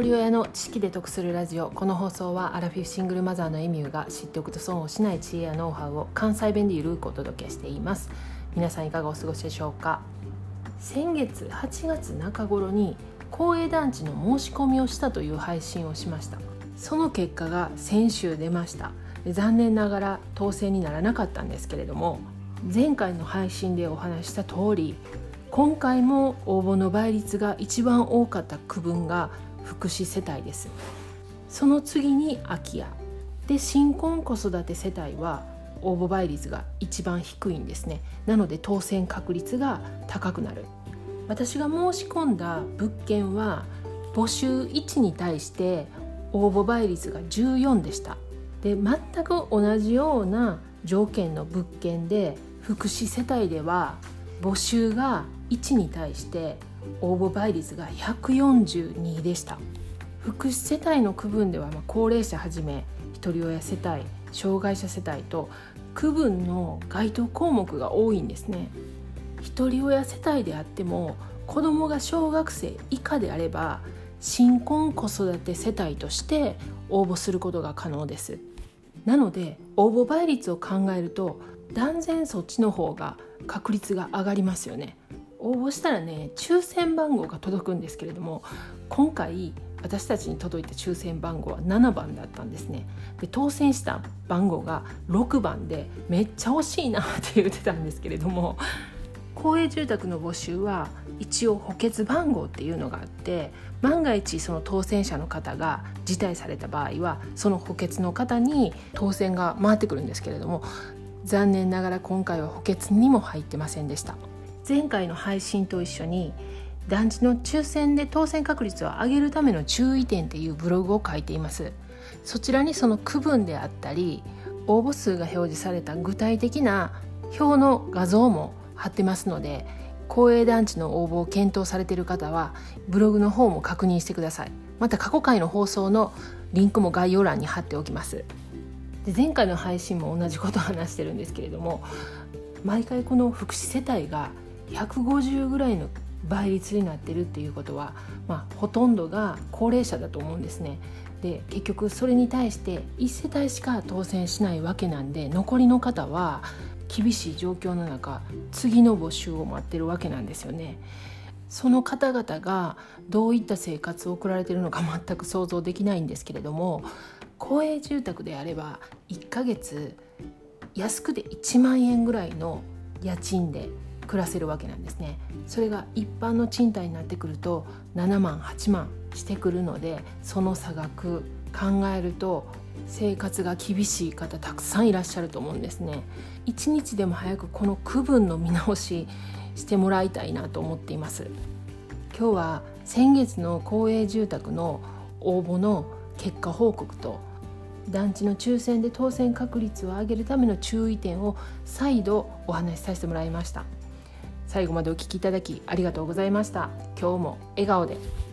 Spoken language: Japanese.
人親の知識で得するラジオ。この放送はアラフィフシングルマザーのエミューが知っておくと損をしない知恵やノウハウを関西弁でゆるくお届けしています。皆さんいかがお過ごしでしょうか？先月8月中頃に公営団地の申し込みをしたという配信をしました。その結果が先週出ました。残念ながら当選にならなかったんですけれども前回の配信でお話した通り今回も応募の倍率が一番多かった区分が福祉世帯ですその次に空き家。で新婚子育て世帯は応募倍率が一番低いんですね。なので当選確率が高くなる。私が申し込んだ物件は募集1に対して応募倍率が14でした。で全く同じような条件の物件で福祉世帯では募集が1に対して応募倍率が142でした。福祉世帯の区分ではまあ高齢者はじめひとり親世帯障害者世帯と区分の該当項目が多いんですね。ひとり親世帯であっても子どもが小学生以下であれば新婚子育て世帯として応募することが可能です。なので応募倍率を考えると断然そっちの方が確率が上がりますよね。応募したらね抽選番号が届くんですけれども今回私たちに届いた抽選番号は7番だったんですね。で当選した番号が6番でめっちゃ惜しいなって言ってたんですけれども公営住宅の募集は一応補欠番号っていうのがあって万が一その当選者の方が辞退された場合はその補欠の方に当選が回ってくるんですけれども残念ながら今回は補欠にも入ってませんでした。前回の配信と一緒に団地の抽選で当選確率を上げるための注意点っていうブログを書いています。そちらにその区分であったり応募数が表示された具体的な表の画像も貼ってますので公営団地の応募を検討されている方はブログの方も確認してください。また過去回の放送のリンクも概要欄に貼っておきます。で前回の配信も同じことを話してるんですけれども毎回この福祉世帯が150ぐらいの倍率になってるっていうことは、まあ、ほとんどが高齢者だと思うんですね。で結局それに対して1世帯しか当選しないわけなんで残りの方は厳しい状況の中次の募集を待ってるわけなんですよね。その方々がどういった生活を送られてるのか全く想像できないんですけれども公営住宅であれば1ヶ月安くで1万円ぐらいの家賃で暮らせるわけなんですね。それが一般の賃貸になってくると7万8万してくるのでその差額考えると生活が厳しい方たくさんいらっしゃると思うんですね。一日でも早くこの区分の見直ししてもらいたいなと思っています。今日は先月の公営住宅の応募の結果報告と団地の抽選で当選確率を上げるための注意点を再度お話しさせてもらいました。最後までお聞きいただきありがとうございました。今日も笑顔で。